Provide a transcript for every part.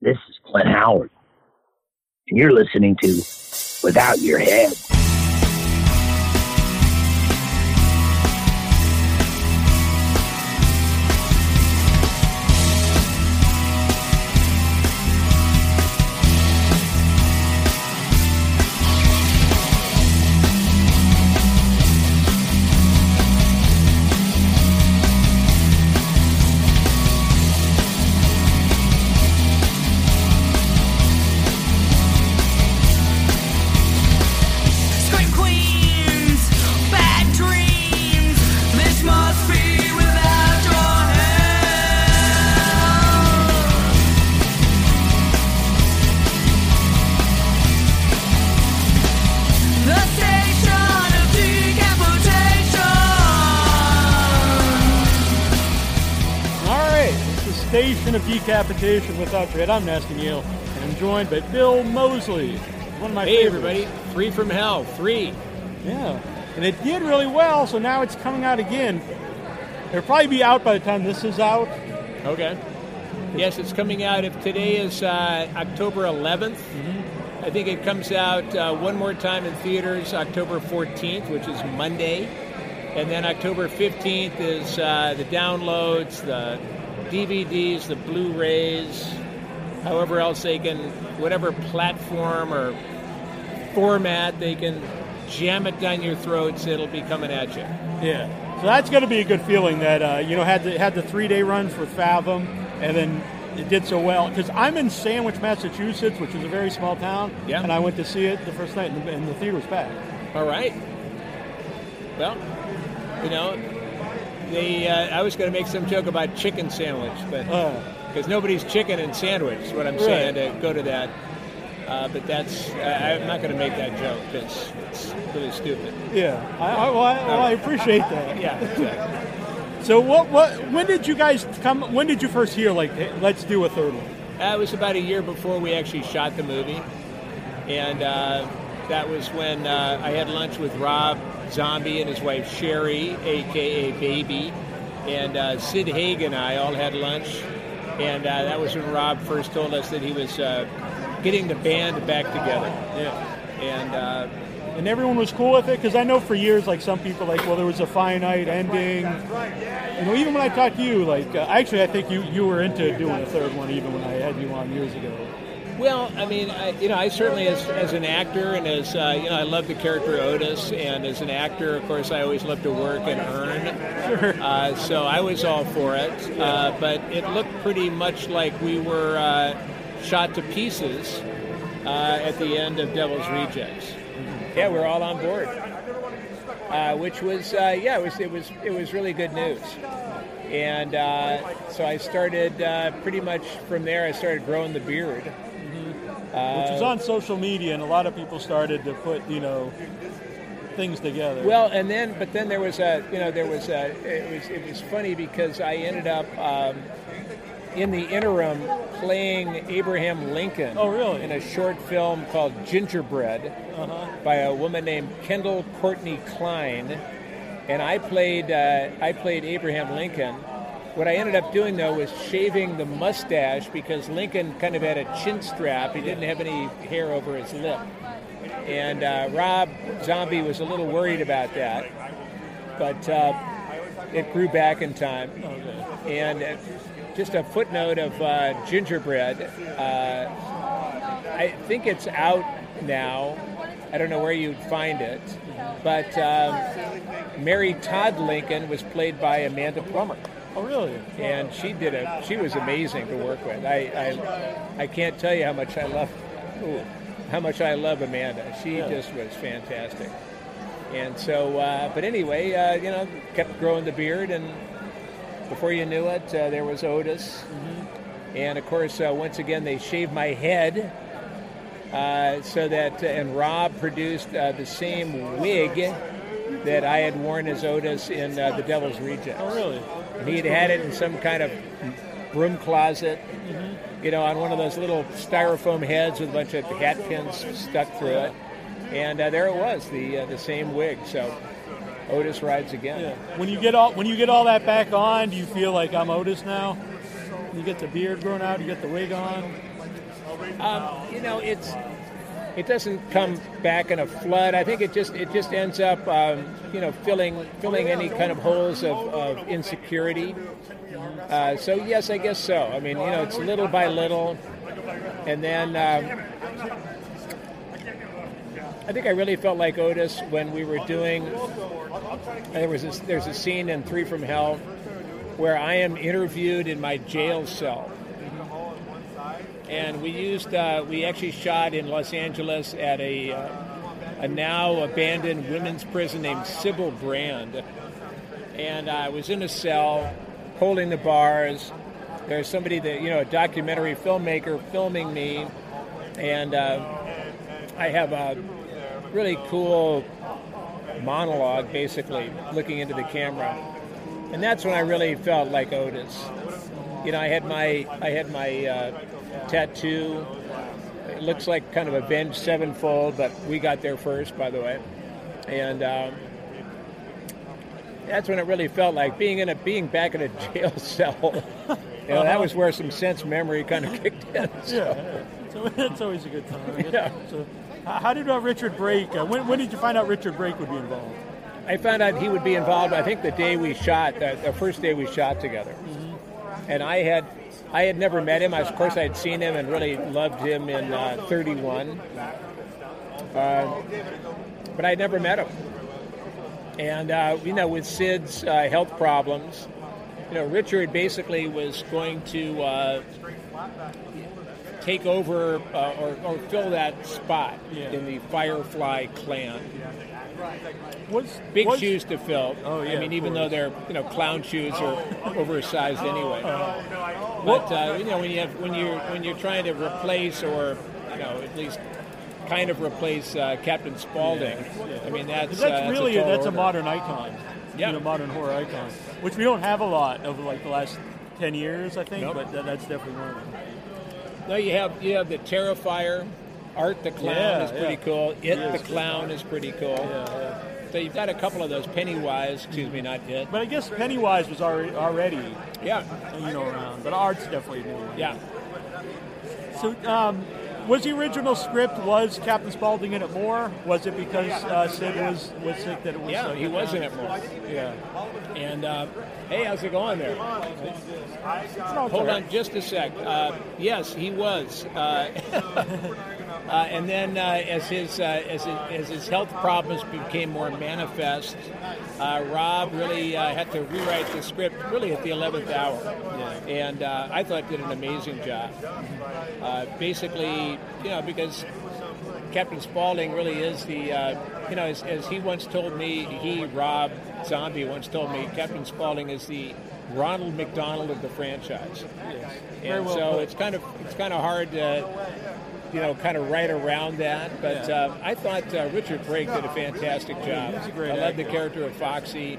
This is Clint Howard, and you're listening to Without Your Head. Of decapitation without dread. I'm Nasty Neil, and I'm joined by Bill Moseley, one of my favorite. Hey favorites. everybody, Three from Hell, three. Yeah, and it did really well, so now it's coming out again. It'll probably be out by the time this is out. Okay. Yes, it's coming out. If today is uh, October 11th, I think it comes out uh, one more time in theaters October 14th, which is Monday, and then October 15th is uh, the downloads, the DVDs, the Blu-rays, however else they can, whatever platform or format they can jam it down your throats. It'll be coming at you. Yeah, so that's going to be a good feeling that uh, you know had the had the three day runs with Fathom, and then it did so well because I'm in Sandwich, Massachusetts, which is a very small town, Yeah. and I went to see it the first night, and the, and the theater was packed. All right. Well, you know, they. Uh, I was going to make some joke about chicken sandwich, but Uh, because nobody's chicken and sandwich, is what I'm saying to go to that. Uh, but that's. I I'm not going to make that joke because it's really stupid. yeah, I, I, well, I, well, I appreciate that. Yeah, exactly. So what what when did you guys come? When did you first hear like hey, let's do a third one? That was about a year before we actually shot the movie, and uh, that was when uh, I had lunch with Rob Zombie and his wife Sheri, aka Baby, and uh, Sid Haig and I all had lunch, and uh, that was when Rob first told us that he was uh, getting the band back together, Yeah, and uh, and everyone was cool with it because I know for years like some people like well there was a finite ending. You know, even when I talked to you, like uh, actually I think you you were into doing a third one even when I had you on years ago. Well, I mean, I, you know, I certainly, as, as an actor and as, uh, you know, I love the character Otis, and as an actor, of course, I always love to work and earn. Sure. Uh, so I was all for it. Uh, but it looked pretty much like we were uh, shot to pieces uh, at the end of Devil's Rejects. Yeah, we're all on board. Uh, which was, uh, yeah, it was, it was, it was really good news. And uh, so I started uh, pretty much from there. I started growing the beard. Which was on social media, and a lot of people started to put you know things together. Well, and then, but then there was a, you know, there was a, it was, it was funny because I ended up um, in the interim playing Abraham Lincoln. Oh, really? In a short film called Gingerbread uh-huh. by a woman named Kendall Courtney Klein, and I played, uh, I played Abraham Lincoln. What I ended up doing though was shaving the mustache because Lincoln kind of had a chin strap. He didn't have any hair over his lip. And uh, Rob Zombie was a little worried about that, but uh, it grew back in time. And uh, just a footnote of uh, Gingerbread. Uh, I think it's out now. I don't know where you'd find it, but um, Mary Todd Lincoln was played by Amanda Plummer Oh, really? and she did a she was amazing to work with. I I, I can't tell you how much I love ooh, how much I love Amanda. She just was fantastic. And so, uh, but anyway, uh, you know, kept growing the beard, and before you knew it, uh, there was Otis. And of course, uh, once again, they shaved my head uh, so that, and Rob produced uh, the same wig that I had worn as Otis in uh, The Devil's Rejects. Oh, really? He had had it in some kind of broom closet, Mm-hmm. you know, on one of those little styrofoam heads with a bunch of hat pins stuck through it. And uh, there it was, the uh, the same wig. So Otis rides again. Yeah. When you get all when you get all that back on, do you feel like I'm Otis now? You get the beard grown out, you get the wig on. Um, you know, it's it doesn't come back in a flood. I think it just it just ends up, um, you know, filling filling any kind of holes of, of insecurity. Uh, so yes, I guess so. I mean, you know, it's little by little, and then um, I think I really felt like Otis when we were doing. There was this, there's a scene in Three from Hell where I am interviewed in my jail cell and we used uh, we actually shot in Los Angeles at a uh, a now abandoned women's prison named Sybil Brand, and I was in a cell holding the bars. There's somebody that you know a documentary filmmaker filming me, and uh, I have a really cool monologue basically looking into the camera, and that's when I really felt like Otis. You know, I had my I had my uh, tattoo. It looks like kind of a Avenged Sevenfold, but we got there first, by the way. And um, that's when it really felt like being in a being back in a jail cell. you know, that was where some sense memory kind of kicked in. So. Yeah. So that's always a good time. Yeah. So, how did uh, Richard Brake? Uh, when, when did you find out Richard Brake would be involved? I found out he would be involved. I think the day we shot, the, the first day we shot together, and I had, I had never met him. I, of course, I had seen him and really loved him in uh, 31, uh, but I had never met him. And uh, you know, with Sid's uh, health problems, you know, Richard basically was going to uh, take over uh, or, or fill that spot Yeah. in the Firefly clan Was big was, shoes to fill. Oh, yeah, I mean, even though they're you know clown shoes or oversized anyway. Uh-huh. But uh, you know when you have when you're when you're trying to replace or you know at least kind of replace uh, Captain Spaulding. I mean that's 'Cause uh, that's really a, tall that's a modern icon. Yeah. You know, modern horror icon, which we don't have a lot over like the last ten years, I think. Nope. But that, that's definitely one of them. No, you have you have the Terrifier. Art the clown Yeah, is pretty yeah. cool. It Yeah. the clown is pretty cool. So you've got a couple of those. Pennywise, excuse me, not it. But I guess Pennywise was already already Yeah, you know around, but Art's definitely new. yeah. So, um, was the original script was Captain Spaulding in it more? Was it because uh, Sid was was sick that it was? Yeah, uh, he was in it more. Yeah. And uh, hey, how's it going there? Hold on just a sec. Uh, yes, he was. Uh, and then, uh, as his uh, as his, as his health problems became more manifest, uh, Rob really uh, had to rewrite the script really at the eleventh hour. And uh, I thought he did an amazing job. Uh, basically, you know, because Captain Spaulding really is the, uh, you know, as, as he once told me, he, Rob Zombie, once told me, Captain Spaulding is the Ronald McDonald of the franchise. Very And well so put. it's kind of it's kind of hard to, you know, kind of right around that. But uh, I thought uh, Richard Brake did a fantastic job. He's a great I love the character of Foxy.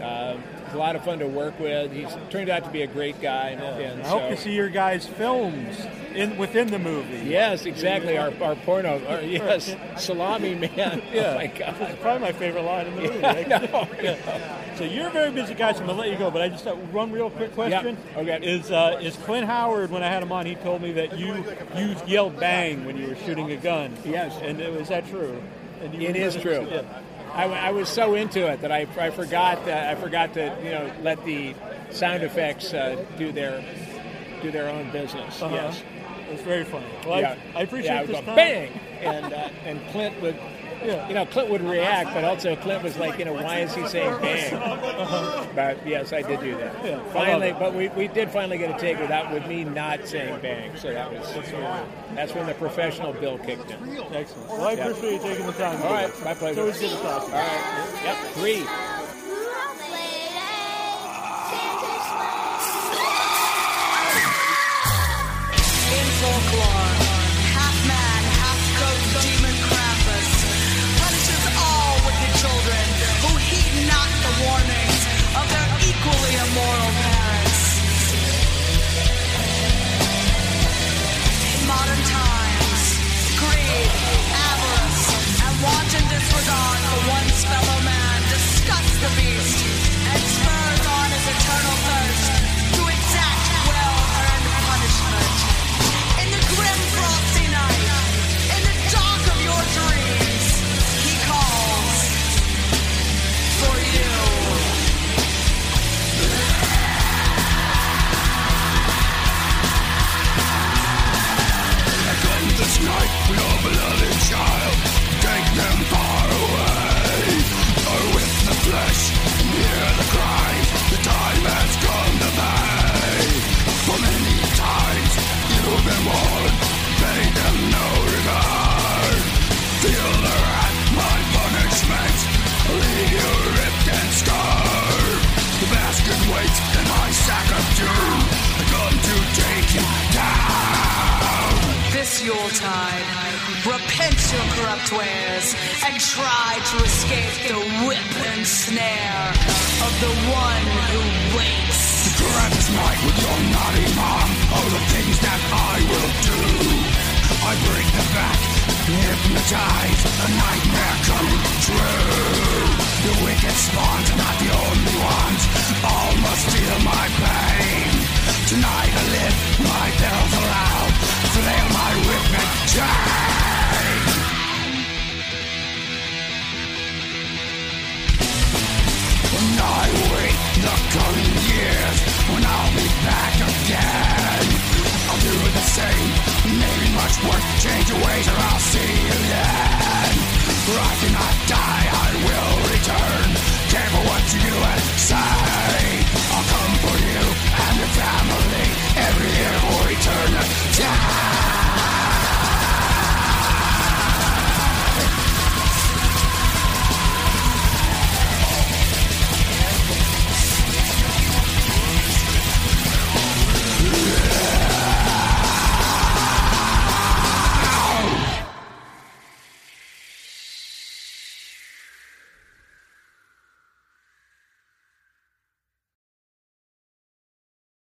Uh, he's a lot of fun to work with. He's turned out to be a great guy. And I so, hope to see your guys' films in within the movie. Yes, exactly. Our, our porno. Our, yes, salami man. Yeah. Oh my God. It's probably my favorite line in the movie. Know. So you're a very busy guy, so I'm gonna let you go. But I just have one real quick question. Yeah, okay. Is uh, is Clint Howard when I had him on? He told me that you you yelled bang when you were shooting a gun. Yes. And is that true? And you- It is true. Yeah. I, I was so into it that I, I forgot that I forgot to you know let the sound effects uh, do their do their own business. Uh-huh. Yes. It's very funny. Well, yeah. I, I appreciate yeah, this time. bang, and uh, and Clint would. Yeah. You know, Clint would react, but also Clint was like, you know, why is he saying bang? But yes, I did do that. Uh-huh. Yeah, finally, but we, we did finally get a take without with me not saying bang. So that was that's when the professional bill kicked in. Excellent. Well, I Yeah. appreciate you taking the time. All right, my It's pleasure. always good to talk to you. All right. Yep. Three. This Yuletide. Repent your corrupt ways and try to escape the whip and snare of the one who waits. Grab this night with your naughty mom. Oh, the things that I will do. I bring them back, hypnotize, a nightmare come true. The wicked spawns not the only ones. All must feel my pain. Whip